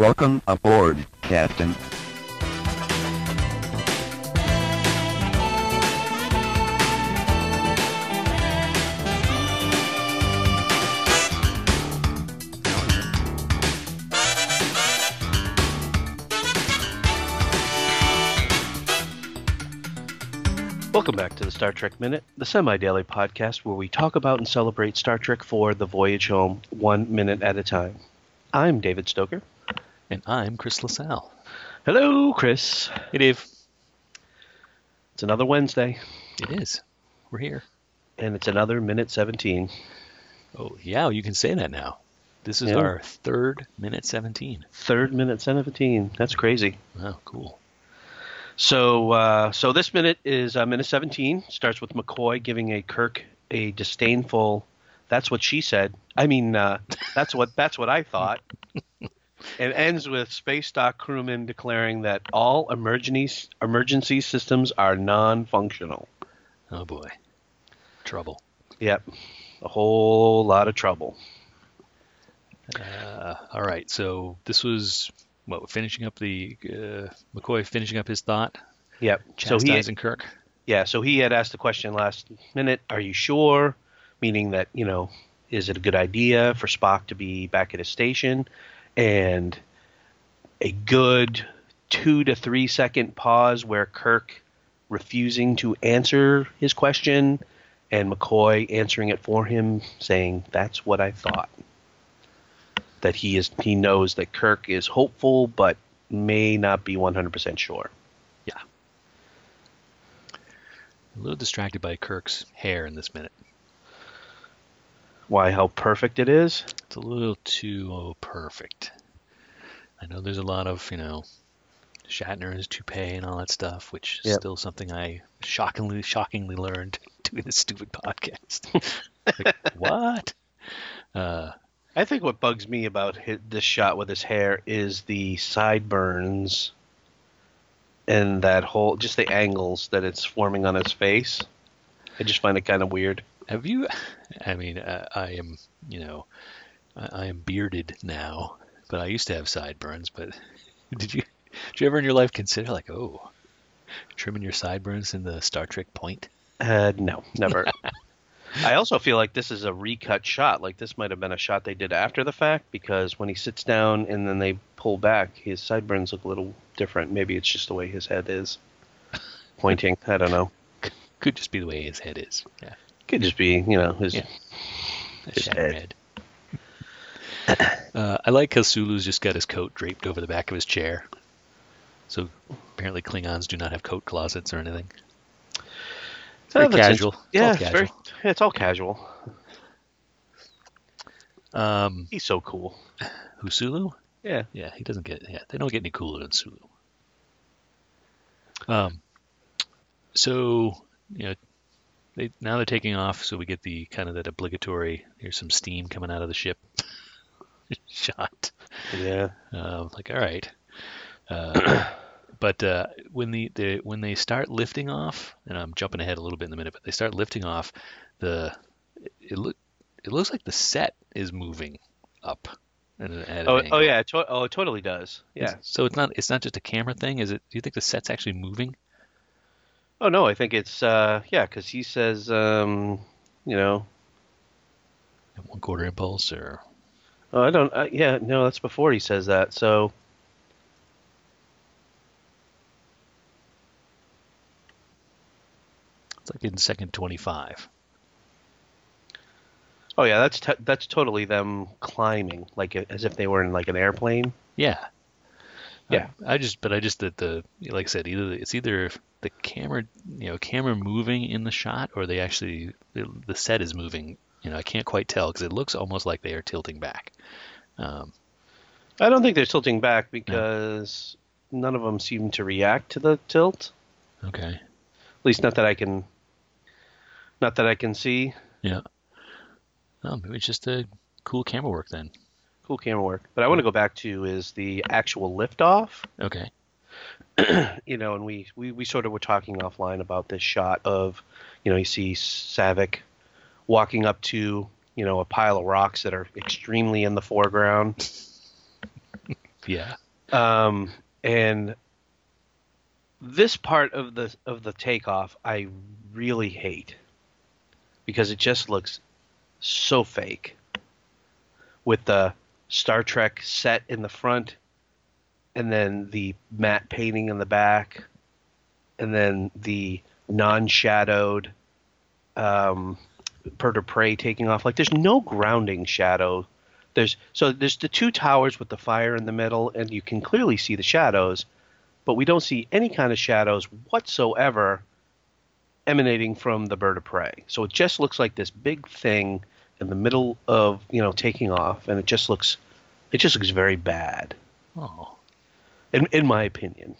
Welcome aboard, Captain. Welcome back to the Star Trek Minute, the semi daily podcast where we talk about and celebrate Star Trek for the voyage home one minute at a time. I'm David Stoker. And I'm Chris LaSalle. Hello, Chris. Hey, Dave. It's another Wednesday, It is. We're here. and it's another minute 17. Oh, yeah, you can say that now. This is Yeah. our third minute 17. Third minute 17. That's crazy. Wow, cool. So, uh, so this minute is uh, minute 17. Starts with McCoy giving a Kirk a disdainful. That's what she said. I mean, uh, that's what that's what I thought. and ends with space dock crewman declaring that all emergency emergency systems are non-functional. Oh, boy. Trouble. Yep, a whole lot of trouble. Uh, all right, so this was, what, finishing up the, uh, McCoy finishing up his thought, Yep. So he Kirk. Yeah, so he had asked the question last minute, are you sure? Meaning that, you know, is it a good idea for Spock to be back at his station? And a good two to three second pause where Kirk refusing to answer his question and McCoy answering it for him, saying, That's what I thought. That he is he knows that Kirk is hopeful but may not be one hundred percent sure. Yeah. A little distracted by Kirk's hair in this minute. Why how perfect it is? It's a little too oh, perfect. I know there's a lot of, you know, Shatner and toupee and all that stuff, which is Yep. still something I shockingly, shockingly learned doing this stupid podcast. like, what? Uh, I think what bugs me about hi this shot with his hair is the sideburns and that whole just the angles that it's forming on his face. I just find it kind of weird. Have you? I mean, uh, I am, you know, I, I am bearded now, but I used to have sideburns. But did you? Did you ever in your life consider like, oh, trimming your sideburns in the Star Trek point? Uh, no, never. I also feel like this is a recut shot. Like this might have been a shot they did after the fact because when he sits down and then they pull back, his sideburns look a little different. Maybe it's just the way his head is pointing. I don't know. Could just be the way his head is. Yeah. Could just be, you know, his Yeah. His head. head. uh, I like how Sulu's just got his coat draped over the back of his chair. So apparently Klingons do not have coat closets or anything. It's very casual. It's yeah, all it's very. yeah, It's all casual. Um, He's so cool. who Sulu? Yeah. Yeah, he doesn't get. Yeah, they don't get any cooler than Sulu. Um, so you know, they now they're taking off, so we get the kind of that obligatory. Here's some steam coming out of the ship. shot. Yeah. Uh, like, all right. Uh, but uh, when the, the when they start lifting off, and I'm jumping ahead a little bit in a minute, but they start lifting off, the it look it looks like the set is moving up. At an, at Oh, angle. oh yeah. To- oh, it totally does. Yeah. So it's not it's not just a camera thing, is it? Do you think the set's actually moving? Oh no, I think it's uh yeah, because he says um you know one quarter impulse, or oh I don't uh, yeah no that's before he says that so it's like in second 25. oh yeah that's t- that's totally them climbing like as if they were in like an airplane. Yeah. Yeah. I, just, but I just that the like I said, either it's either the camera, you know, camera moving in the shot, or they actually the, the set is moving. You know, I can't quite tell because it looks almost like they are tilting back. Um, I don't think they're tilting back because none of them seem to react to the tilt. okay. At least not that I can not that I can see. Yeah. Oh, maybe it's just a cool camera work then. Cool camera work. But I want to go back to is the actual liftoff. Okay. you know, and we, we, we sort of were talking offline about this shot of, you know, you see Saavik walking up to, you know, a pile of rocks that are extremely in the foreground. Yeah. Um, and this part of the of the takeoff I really hate because it just looks so fake with the Star Trek set in the front and then the matte painting in the back and then the non-shadowed um, bird of prey taking off like there's no grounding shadow there's so there's the two towers with the fire in the middle and you can clearly see the shadows but we don't see any kind of shadows whatsoever emanating from the bird of prey. So it just looks like this big thing in the middle of you know taking off, and it just looks it just looks very bad, Oh. in in my opinion.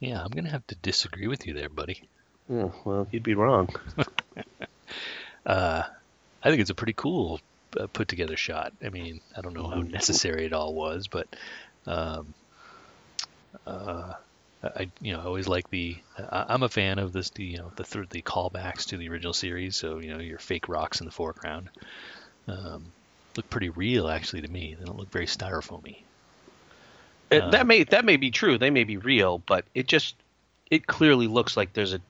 Yeah, I'm gonna have to disagree with you there, buddy. Yeah, well, you'd be wrong. Uh, I think it's a pretty cool uh, put together shot. I mean, I don't know how necessary it all was, but um, uh, I you know I always like the I'm a fan of this the you know the th- the callbacks to the original series. So you know your fake rocks in the foreground um, look pretty real actually to me. They don't look very styrofoamy. It- Uh, that may that may be true. They may be real, but it just it clearly looks like there's a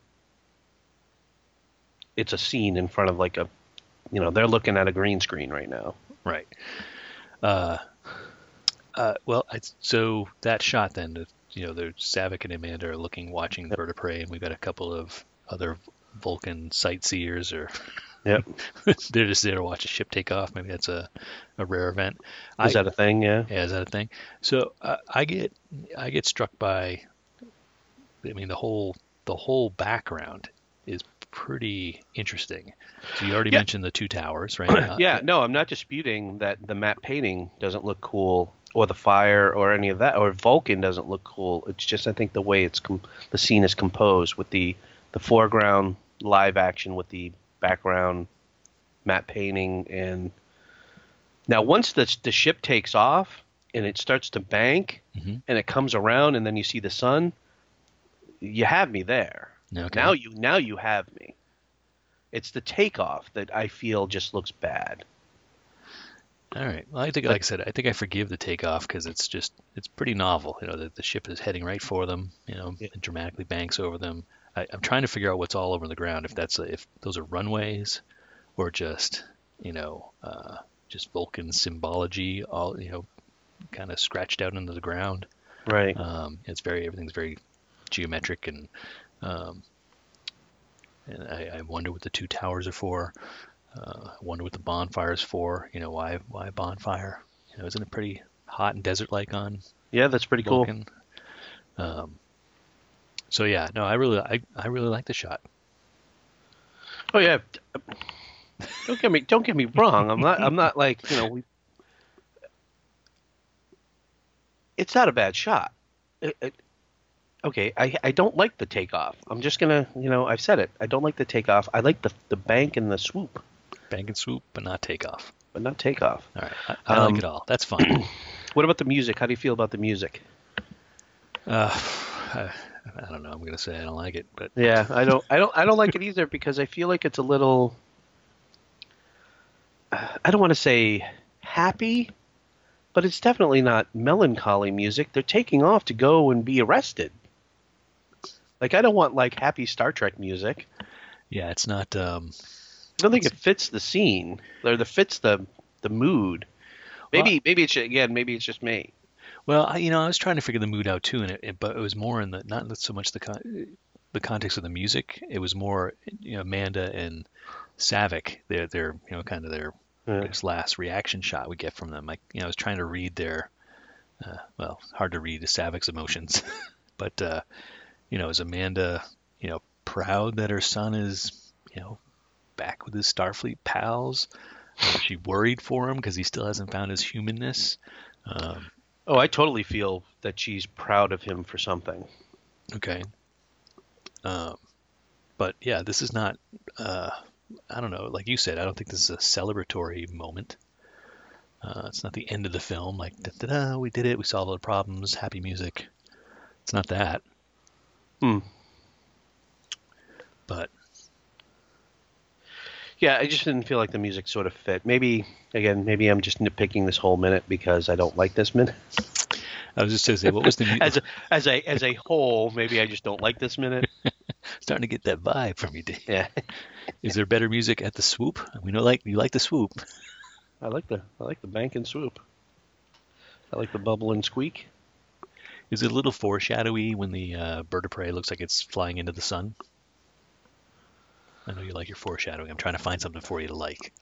it's a scene in front of like a you know they're looking at a green screen right now. Right. Uh, uh, well, so that shot then, the- you know, the Saavik and Amanda are looking, watching the Bird of Prey, and we've got a couple of other Vulcan sightseers, or Yep. they're just there to watch a ship take off. Maybe that's a, a rare event. Is I, that a thing? Yeah. yeah, is that a thing? So uh, I get I get struck by, I mean, the whole the whole background is pretty interesting. So you already Yeah. mentioned the two towers, right? Uh, yeah, no, I'm not disputing that the matte painting doesn't look cool, or the fire, or any of that, or Vulcan doesn't look cool. It's just I think the way it's com- the scene is composed with the the foreground live action with the background matte painting, and now once the the ship takes off and it starts to bank Mhm. and it comes around and then you see the sun, you have me there. Okay. Now you now you have me. It's the takeoff that I feel just looks bad. All right. Well, I think, like I said, I think I forgive the takeoff because it's just it's pretty novel. You know, the, the ship is heading right for them. You know, Yeah. dramatically banks over them. I, I'm trying to figure out what's all over the ground. If that's if those are runways, or just you know, uh, just Vulcan symbology, all you know, kind of scratched out into the ground. Right. Um, it's very everything's very geometric and um, and I, I wonder what the two towers are for. Uh, I wonder what the bonfire is for. You know why why bonfire? You know, isn't it pretty hot and desert like on yeah, that's pretty cool. Um, so yeah, no, I really I, I really like the shot. Oh yeah. Don't get me don't get me wrong. I'm not I'm not like, you know, we It's not a bad shot. It, it, okay, I I don't like the takeoff. I'm just going to, you know, I've said it. I don't like the takeoff. I like the the bank and the swoop, Bank and swoop, but not takeoff. but not takeoff. All right, I, I Um, like it all. That's fine. What about the music? How do you feel about the music? uh, I, I don't know. I'm gonna say I don't like it, but Yeah, I don't, I don't, I don't like it either because I feel like it's a little. I don't want to say happy, but it's definitely not melancholy music. They're taking off to go and be arrested. Like I don't want like happy Star Trek music. yeah, it's not. Um, I don't think it fits the scene or the fits the the mood. Maybe maybe it's again maybe it's just me. Well, I, you know, I was trying to figure the mood out too, and it, it, but it was more in the not so much the con- the context of the music. It was more, you know, Amanda and Saavik. Their their you know kind of their Yeah. last reaction shot we get from them. Like you know, I was trying to read their, uh, well, hard to read Saavik's emotions, but uh, you know, is Amanda, you know, proud that her son is, you know, back with his Starfleet pals? She worried for him because he still hasn't found his humanness? Um, Oh, I totally feel that she's proud of him for something. Okay. Um, but yeah, this is not. Uh, I don't know. Like you said, I don't think this is a celebratory moment. Uh, it's not the end of the film. Like, da, da, da, we did it. We solved all the problems. Happy music. It's not that. Hmm. But Yeah, I just didn't feel like the music sort of fit. Maybe again, maybe I'm just nitpicking this whole minute because I don't like this minute. I was just going to say, what was the mu- as a as a as a whole, maybe I just don't like this minute. starting to get that vibe from you, Dave? Yeah, Is there better music at the swoop? We know, like you like the swoop. I like the I like the bank and swoop. I like the bubble and squeak. Is it a little foreshadowy when the uh, bird of prey looks like it's flying into the sun? I know you like your foreshadowing. I'm trying to find something for you to like.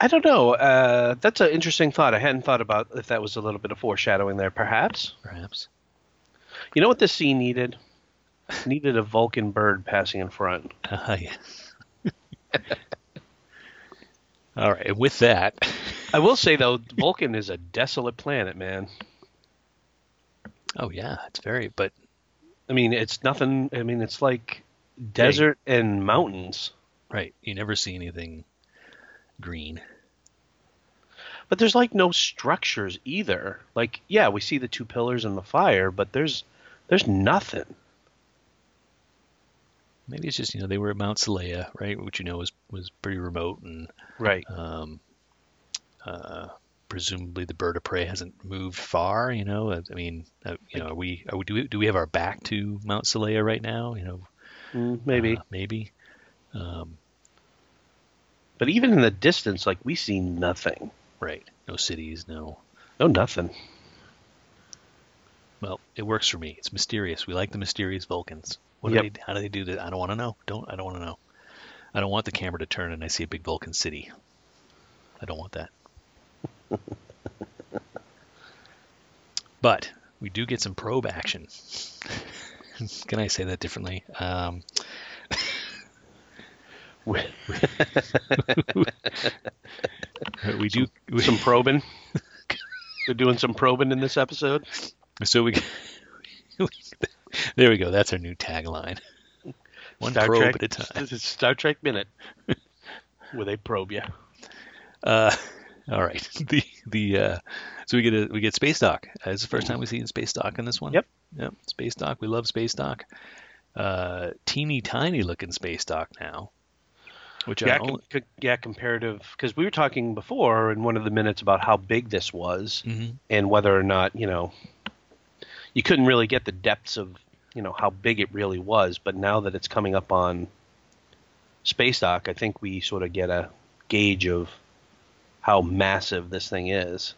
I don't know. Uh, that's an interesting thought. I hadn't thought about if that was a little bit of foreshadowing there. Perhaps. Perhaps. You know what this scene needed? needed a Vulcan bird passing in front. Uh, yeah. All right. And with that, I will say though, Vulcan is a desolate planet, man. oh yeah, it's very. But I mean, it's nothing. I mean, it's like desert and mountains. right, you never see anything green. But there's like no structures either. Like, yeah, we see the two pillars and the fire, but there's there's nothing. Maybe it's just you know they were at Mount Seleya, right, which you know was was pretty remote and Right. um, uh, presumably the bird of prey hasn't moved far. You know, I mean, uh, you know, are we, are we do we do we have our back to Mount Seleya right now? You know, Mm, maybe. uh, maybe. Um, but even in the distance, like we see nothing. right. No cities. No. No nothing. Well, it works for me. It's mysterious. We like the mysterious Vulcans. What Yep. do they, how do they do that? I don't want to know. Don't I don't want to know. I don't want the camera to turn and I see a big Vulcan city. I don't want that. But we do get some probe action. Can I say that differently? Um, we do. We, some probing. They're doing some probing in this episode. so we. there we go. That's our new tagline. One Star probe Trek, at a time. This is Star Trek Minute, where they probe you. Uh, all right. The the uh, so we get a we get space dock. Uh, it's the first time we see space dock in this one. Yep. Yep. Space dock. We love space dock. Uh, teeny tiny looking space dock now. Which Yeah, I com- only, co- yeah, comparative. Because we were talking before in one of the minutes about how big this was Mhm. and whether or not you know you couldn't really get the depths of you know how big it really was. But now that it's coming up on space dock, I think we sort of get a gauge of how massive this thing is.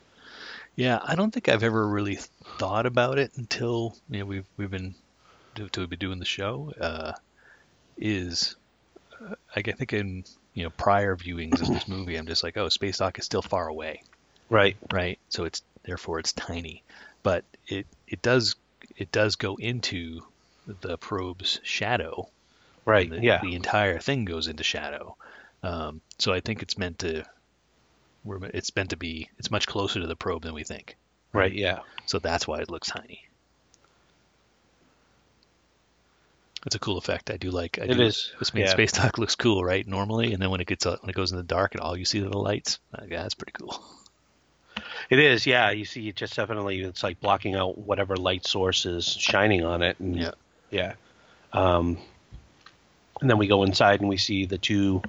Yeah, I don't think I've ever really thought about it until you know we've we've been until we've been doing the show. Uh, is uh, I think in you know prior viewings of this movie, I'm just like, oh, space dock is still far away. Right. right? So it's therefore it's tiny, but it it does it does go into the probe's shadow. Right. The, yeah. the entire thing goes into shadow. Um, so I think it's meant to. We're, it's meant to be. It's much closer to the probe than we think. Right. Yeah. So that's why it looks tiny. It's a cool effect. I do like. I It do, is, This means yeah. space dock looks cool, right? Normally, and then when it gets uh, when it goes in the dark and all you see are the lights, uh, yeah, that's pretty cool. It is, yeah. You see, it just definitely it's like blocking out whatever light source is shining on it, and Yeah. yeah. Um, and then we go inside and we see the two,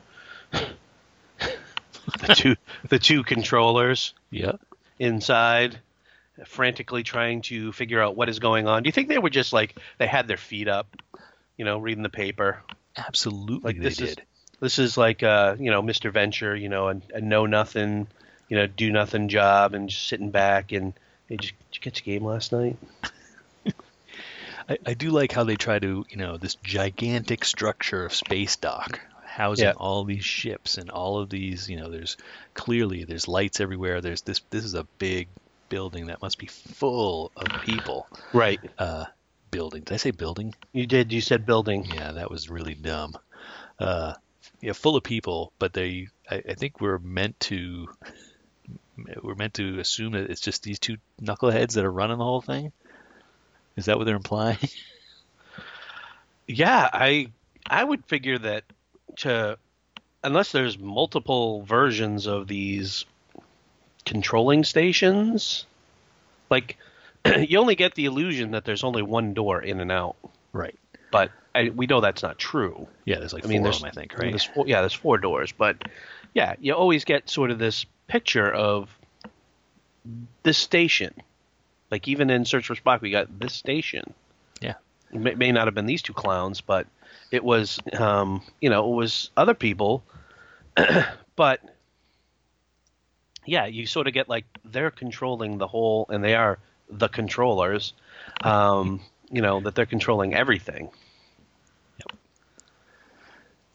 the two, the two controllers Yeah. inside, frantically trying to figure out what is going on. Do you think they were just like they had their feet up, you know, reading the paper? Absolutely, Like they this is did. this is like uh, you know, Mr. Venture, you know, a, a know nothing, you know, do nothing job and just sitting back and hey, did you, did you catch the game last night? I, I do like how they try to, you know, this gigantic structure of space dock housing Yeah. all these ships and all of these, you know, there's clearly there's lights everywhere. There's this this is a big building that must be full of people. Right. Uh building. Did I say building? You did. You said building. Yeah, that was really dumb. Uh yeah, full of people, but they I, I think we're meant to we're meant to assume that it's just these two knuckleheads that are running the whole thing. Is that what they're implying? Yeah, I I would figure that to unless there's multiple versions of these controlling stations, like you only get the illusion that there's only one door in and out. right. But I, we know that's not true. Yeah, there's like I mean, four there's of them, I think, right? There's four, yeah, there's four doors, but yeah, you always get sort of this picture of this station. Like even in Search for Spock, we got this station. It may, may not have been these two clowns, but it was, um, you know, it was other people. but yeah, you sort of get like they're controlling the whole, and they are the controllers. Um, you know that they're controlling everything.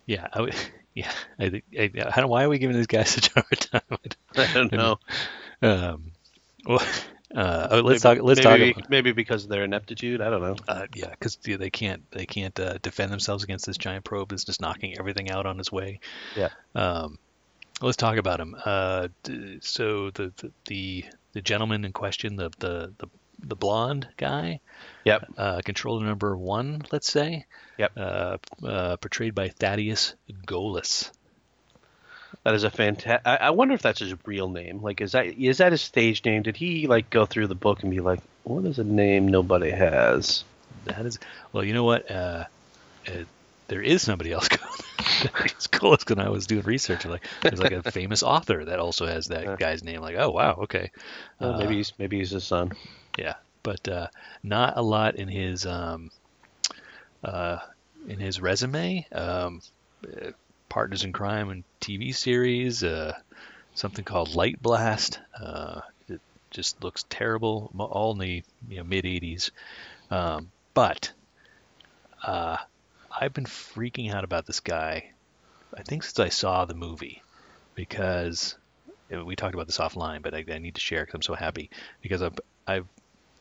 Yeah, I would, yeah. I think. I, I don't. Why are we giving these guys such a hard time? I don't know. Um, well, uh, oh, let's Maybe- talk. Let's maybe, talk. About, Maybe because of their ineptitude. I don't know. uh, yeah, because they can't. They can't uh, defend themselves against this giant probe. that's just knocking everything out on its way. Yeah. Um, let's talk about him. Uh, so the, the the the gentleman in question, the the the, the blonde guy, Yep. uh, controller number one, let's say. Yep. Uh, uh, portrayed by Thaddeus Golas. That is a fantastic. I, I wonder if that's his real name. Like, is that is that his stage name? Did he like go through the book and be like, "What is a name nobody has"? That is well, you know what? Uh, uh, there is somebody else called cool. Golas when I was doing research. Like, there's like a famous author that also has that guy's name. Like, oh wow, okay. Uh, maybe he's maybe he's his son. Yeah, but uh, not a lot in his um, uh, in his resume. Um, uh, Partners in Crime and TV series, uh, something called Light Blast. Uh, it just looks terrible, all in the you know, mid '80s. Um, but uh, I've been freaking out about this guy. I think since I saw the movie, because we talked about this offline, but I, I need to share because I'm so happy because I've I've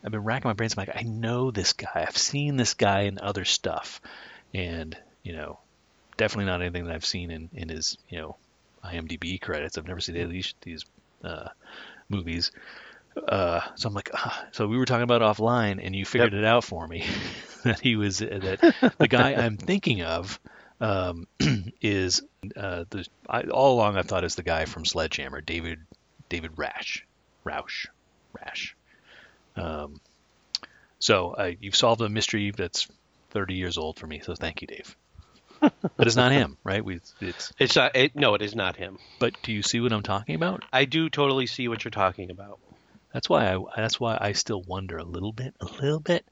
I've been racking my brains. I'm like, I know this guy. I've seen this guy in other stuff, and you know, definitely not anything that I've seen in in his you know IMDb credits. I've never seen any of these these uh, movies. Uh, so I'm like, ah. so we were talking about offline, and you figured it out for me that he was that the guy I'm thinking of um, is uh, the I, all along I thought is the guy from Sledgehammer, David David Rasche, Roush, Rash. Um, so uh, you've solved a mystery that's 30 years old for me. So thank you, Dave. But it's not him, right? We it's. It's not. It, no, it is not him. But do you see what I'm talking about? I do totally see what you're talking about. That's why I that's why I still wonder a little bit, a little bit,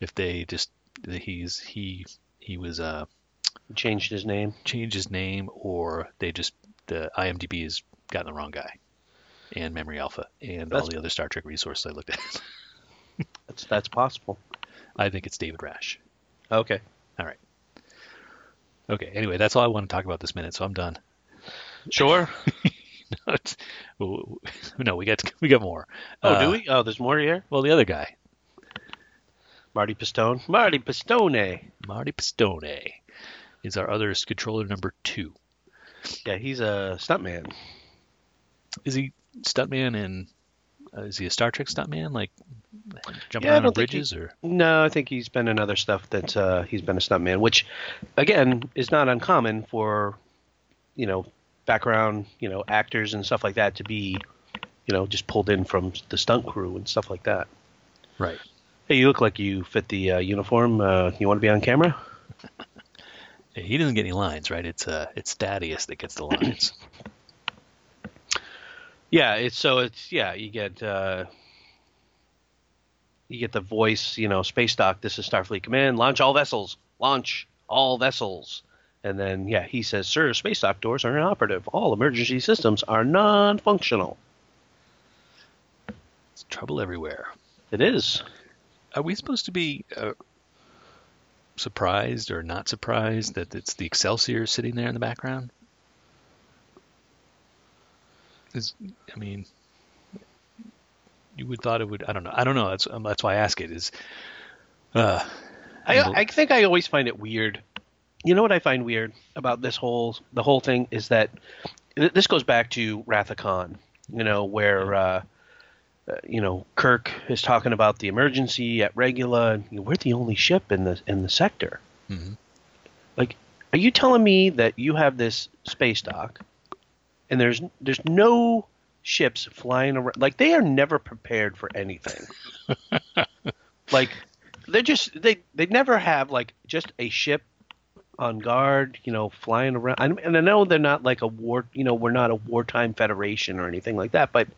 if they just he's he he was uh changed his name. changed his name or they just the IMDb has gotten the wrong guy, and Memory Alpha and all the other Star Trek resources I looked at. That's that's possible. I think it's David Rasche. Okay. Okay. Anyway, that's all I want to talk about this minute, so I'm done. Sure. no, it's- w- w- no, we got we got more. Oh, Uh, do we? Oh, there's more here. Well, the other guy, Marty Pistone. Marty Pistone. Marty Pistone, is our other controller number two. Yeah, he's a stuntman. Is he stuntman and uh, is he a Star Trek stuntman, like jumping Yeah, around don't he- bridges, or No, I think he's been in other stuff that uh, he's been a stuntman, which, again, is not uncommon for, you know, background, you know, actors and stuff like that to be, you know, just pulled in from the stunt crew and stuff like that. right? Hey, you look like you fit the uh, uniform. Uh, you want to be on camera? He doesn't get any lines, right? It's uh, it's Thaddeus that gets the lines. Yeah, it's so it's yeah, you get uh you get the voice, you know, space dock, this is Starfleet Command, launch all vessels. Launch all vessels. And then yeah, he says, "Sir, space dock doors are inoperative. All emergency systems are non-functional." It's trouble everywhere. It is. Are we supposed to be uh, surprised or not surprised that it's the Excelsior sitting there in the background? Is I mean, you would thought it would. I don't know. I don't know. That's um, that's why I ask it. Is uh, I I think I always find it weird. You know what I find weird about this whole the whole thing is that this goes back to Wrath of Khan, you know, where uh, uh, you know Kirk is talking about the emergency at Regula, and you know, we're the only ship in the in the sector. Mhm. Like, are you telling me that you have this space dock, and there's there's no ships flying around? Like they are never prepared for anything. like they're just they they never have like just a ship on guard, you know, flying around. And and I know they're not like a war, you know, we're not a wartime federation or anything like that, but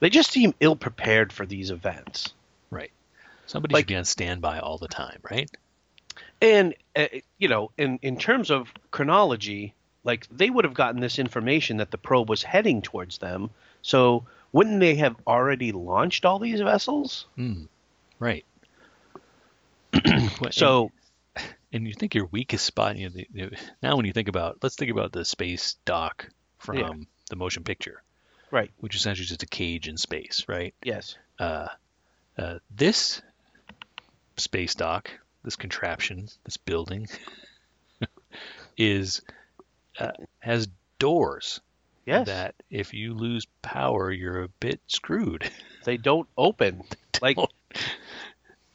They just seem ill prepared for these events. Right. Somebody Like- should be on standby all the time, right? And uh, you know, in in terms of chronology, like they would have gotten this information that the probe was heading towards them. So wouldn't they have already launched all these vessels? Hmm. Right. So and, and you think your weakest spot. You know, the, the, now when you think about, let's think about the space dock from Yeah. the motion picture, right, which essentially is essentially just a cage in space, right? yes, uh, uh, this space dock, this contraption, this building, is uh, has doors yes, that if you lose power, you're a bit screwed. they don't open. Like,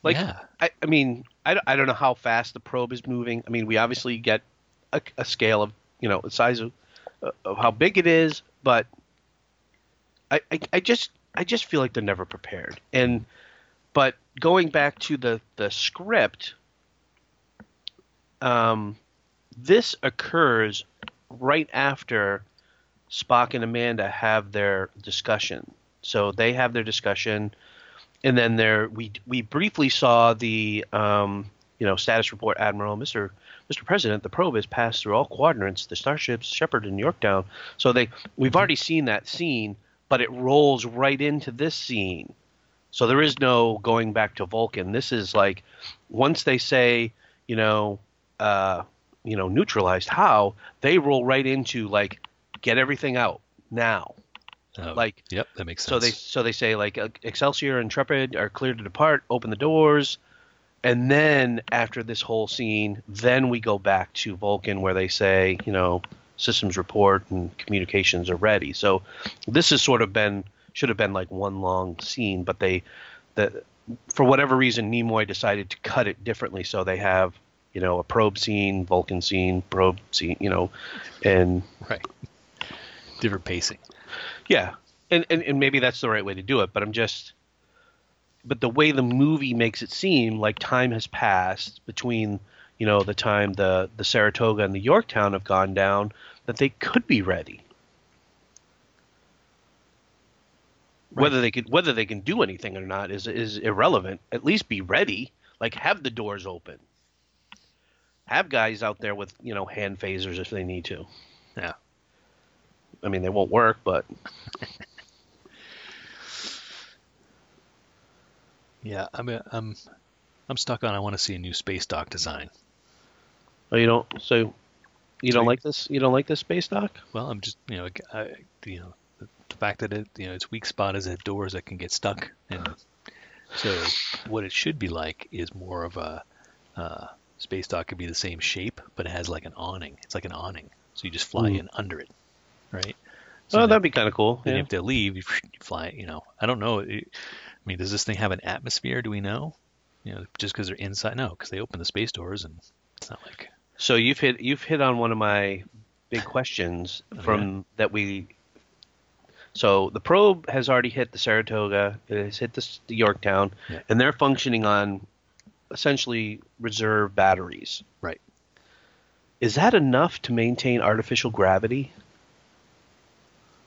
like yeah, I, I mean, I, don't- I don't know how fast the probe is moving. I mean, we obviously get a, a scale of, you know, the size of, of how big it is, but I, I, I just I just feel like they're never prepared. And but going back to the the script, um, this occurs right after Spock and Amanda have their discussion. So they have their discussion and then there we we briefly saw the um, you know status report admiral mr mr president the probe has passed through all quadrants the starships Shepard and yorktown. So they we've already seen that scene but it rolls right into this scene. So there is no going back to vulcan. This is like once they say you know uh you know neutralized how they roll right into like get everything out now Oh, like yep, that makes sense. so they so they say like uh, Excelsior and Intrepid are cleared to depart, open the doors, and then after this whole scene, then we go back to Vulcan where they say, you know, systems report and communications are ready. So this has sort of been should have been like one long scene, but they the for whatever reason Nimoy decided to cut it differently so they have you know a probe scene, Vulcan scene, probe scene, you know, and right, different pacing. Yeah, and, and and maybe that's the right way to do it, but I'm just, but the way the movie makes it seem like time has passed between you know the time the the Saratoga and the Yorktown have gone down that they could be ready. Whether they could whether they can do anything or not is is irrelevant. At least be ready. Like have the doors open. Have guys out there with you know hand phasers if they need to. Yeah. I mean, they won't work, but Yeah, I'm I'm I'm stuck on. I want to see a new space dock design. Oh, you don't. So, you don't like this? You don't like this space dock? Well, I'm just you know I, you know the, the fact that it you know its weak spot is at doors that can get stuck, and so what it should be like is more of a uh, space dock could be the same shape, but it has like an awning. It's like an awning, so you just fly Ooh. in under it, right? oh, then- that'd be kind of cool. And Yeah. if they leave, you fly. You know, I don't know. I mean, does this thing have an atmosphere? Do we know? You know, just because they're inside? No, because they open the space doors, and it's not like So you've hit you've hit on one of my big questions Oh, from that we. So the probe has already hit the Saratoga. It has hit the, the Yorktown, Yeah. and they're functioning on essentially reserve batteries. Right. Is that enough to maintain artificial gravity?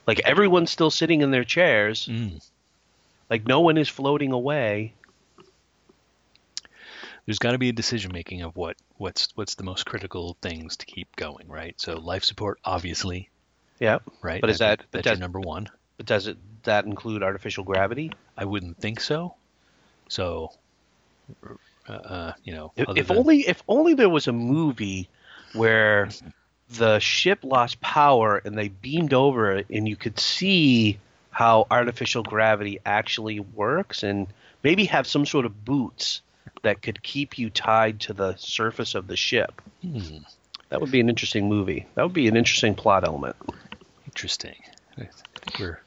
Like everyone's still sitting in their chairs. mm, Like no one is floating away. there's got to be a decision making of what what's what's the most critical things to keep going, right? So life support, obviously, Yeah. right? But is that- but that's your does- number one? But does it that include artificial gravity? I wouldn't think so. So, uh, uh, you know, If, if than- only if only there was a movie where the ship lost power and they beamed over it and you could see how artificial gravity actually works and maybe have some sort of boots that could keep you tied to the surface of the ship. Hmm, That would be an interesting movie. That would be an interesting plot element. interesting. I think we're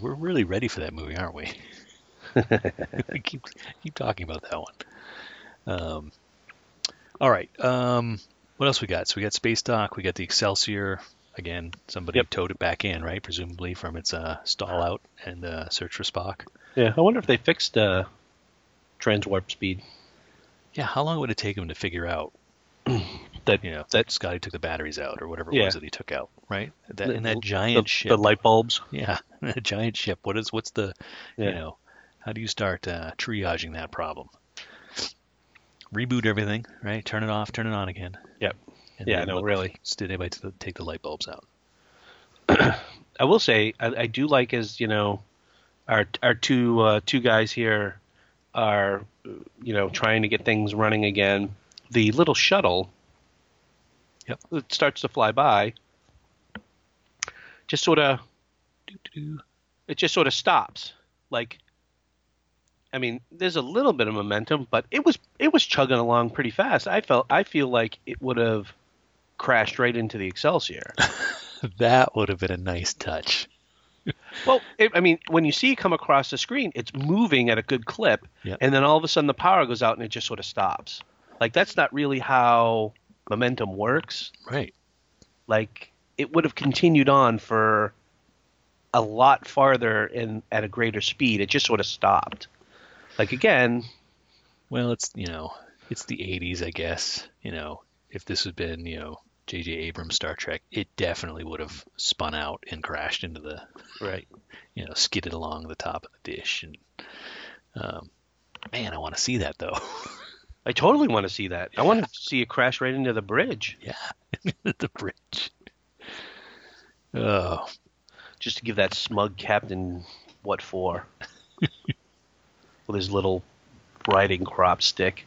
we're really ready for that movie, aren't we? we keep keep talking about that one. Um, all right. Um, what else we got? So we got Space Dock. We got the Excelsior. Again, somebody Yep. towed it back in, right? Presumably from its uh, stall out and uh, search for Spock. Yeah, I wonder if they fixed uh, transwarp speed. Yeah, how long would it take them to figure out? That you know that Scotty took the batteries out or whatever it Yeah. was that he took out, right? That in that giant the, ship. the light bulbs. Yeah, a giant ship. What is what's the Yeah. you know how do you start uh, triaging that problem? Reboot everything, right? Turn it off, turn it on again. Yep. And Yeah, no, really. Did anybody take the light bulbs out? I will say I, I do like as you know, our our two uh, two guys here are you know trying to get things running again. The little shuttle, Yep. it starts to fly by. Just sort of, it just sort of stops. Like, I mean, there's a little bit of momentum, but it was it was chugging along pretty fast. I felt I feel like it would have crashed right into the Excelsior. That would have been a nice touch. Well, it, I mean, when you see it come across the screen, it's moving at a good clip, Yep. and then all of a sudden the power goes out and it just sort of stops. Like that's not really how momentum works. Right. Like it would have continued on for a lot farther and at a greater speed. It just sort of stopped. Like again, Well, it's you know, it's the '80s, I guess. You know, if this had been you know J.J. Abrams Star Trek, it definitely would have spun out and crashed into the right? you know skidded along the top of the dish. And um, man, I want to see that though. I totally want to see that. I want to see it crash right into the bridge, yeah, the bridge. Oh, just to give that smug captain what for, with his little riding crop stick.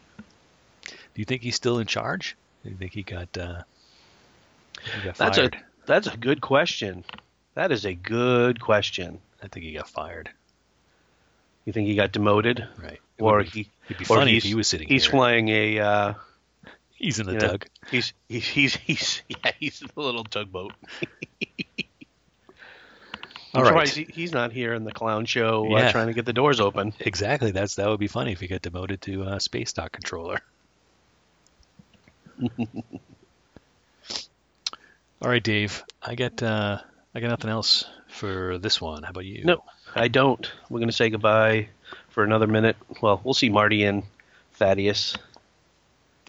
do you think he's still in charge? Do you think he got uh, he got That's fired? a that's a good question. That is a good question. I think he got fired. You think he got demoted, Right. It or be, he? it'd be funny if he was sitting here. He's here. flying a. Uh, He's in the you know, tug. He's he's he's he's yeah he's the little tugboat. I'm All right. he, he's not here in the clown show Yeah. uh, trying to get the doors open. Exactly. That's that would be funny if he got demoted to uh, space dock controller. All right, Dave. I got uh, I got nothing else for this one. How about you? No, I don't. We're gonna say goodbye for another minute. Well, we'll see Marty and Thaddeus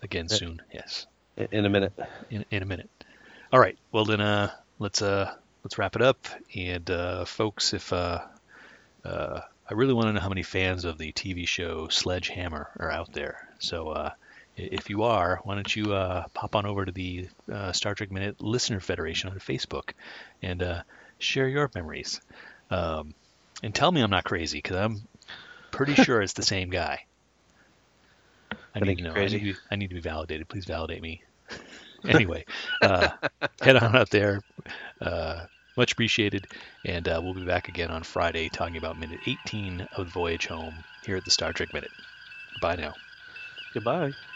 Again soon. Yes. i- in a minute. In, in a minute. All right. Well then, uh, let's uh, let's wrap it up. And uh, folks, if uh, uh, I really want to know how many fans of the TV show Sledgehammer are out there. So uh, if you are, why don't you uh, pop on over to the uh, Star Trek Minute Listener Federation on Facebook and uh, share your memories. Um, and tell me I'm not crazy because I'm pretty sure it's the same guy. I I need to know. I need to, be, I need to be validated. Please validate me. anyway, uh, head on out there. Uh, much appreciated. And uh, we'll be back again on Friday talking about minute 18 of the Voyage Home here at the Star Trek Minute. Bye now. Goodbye.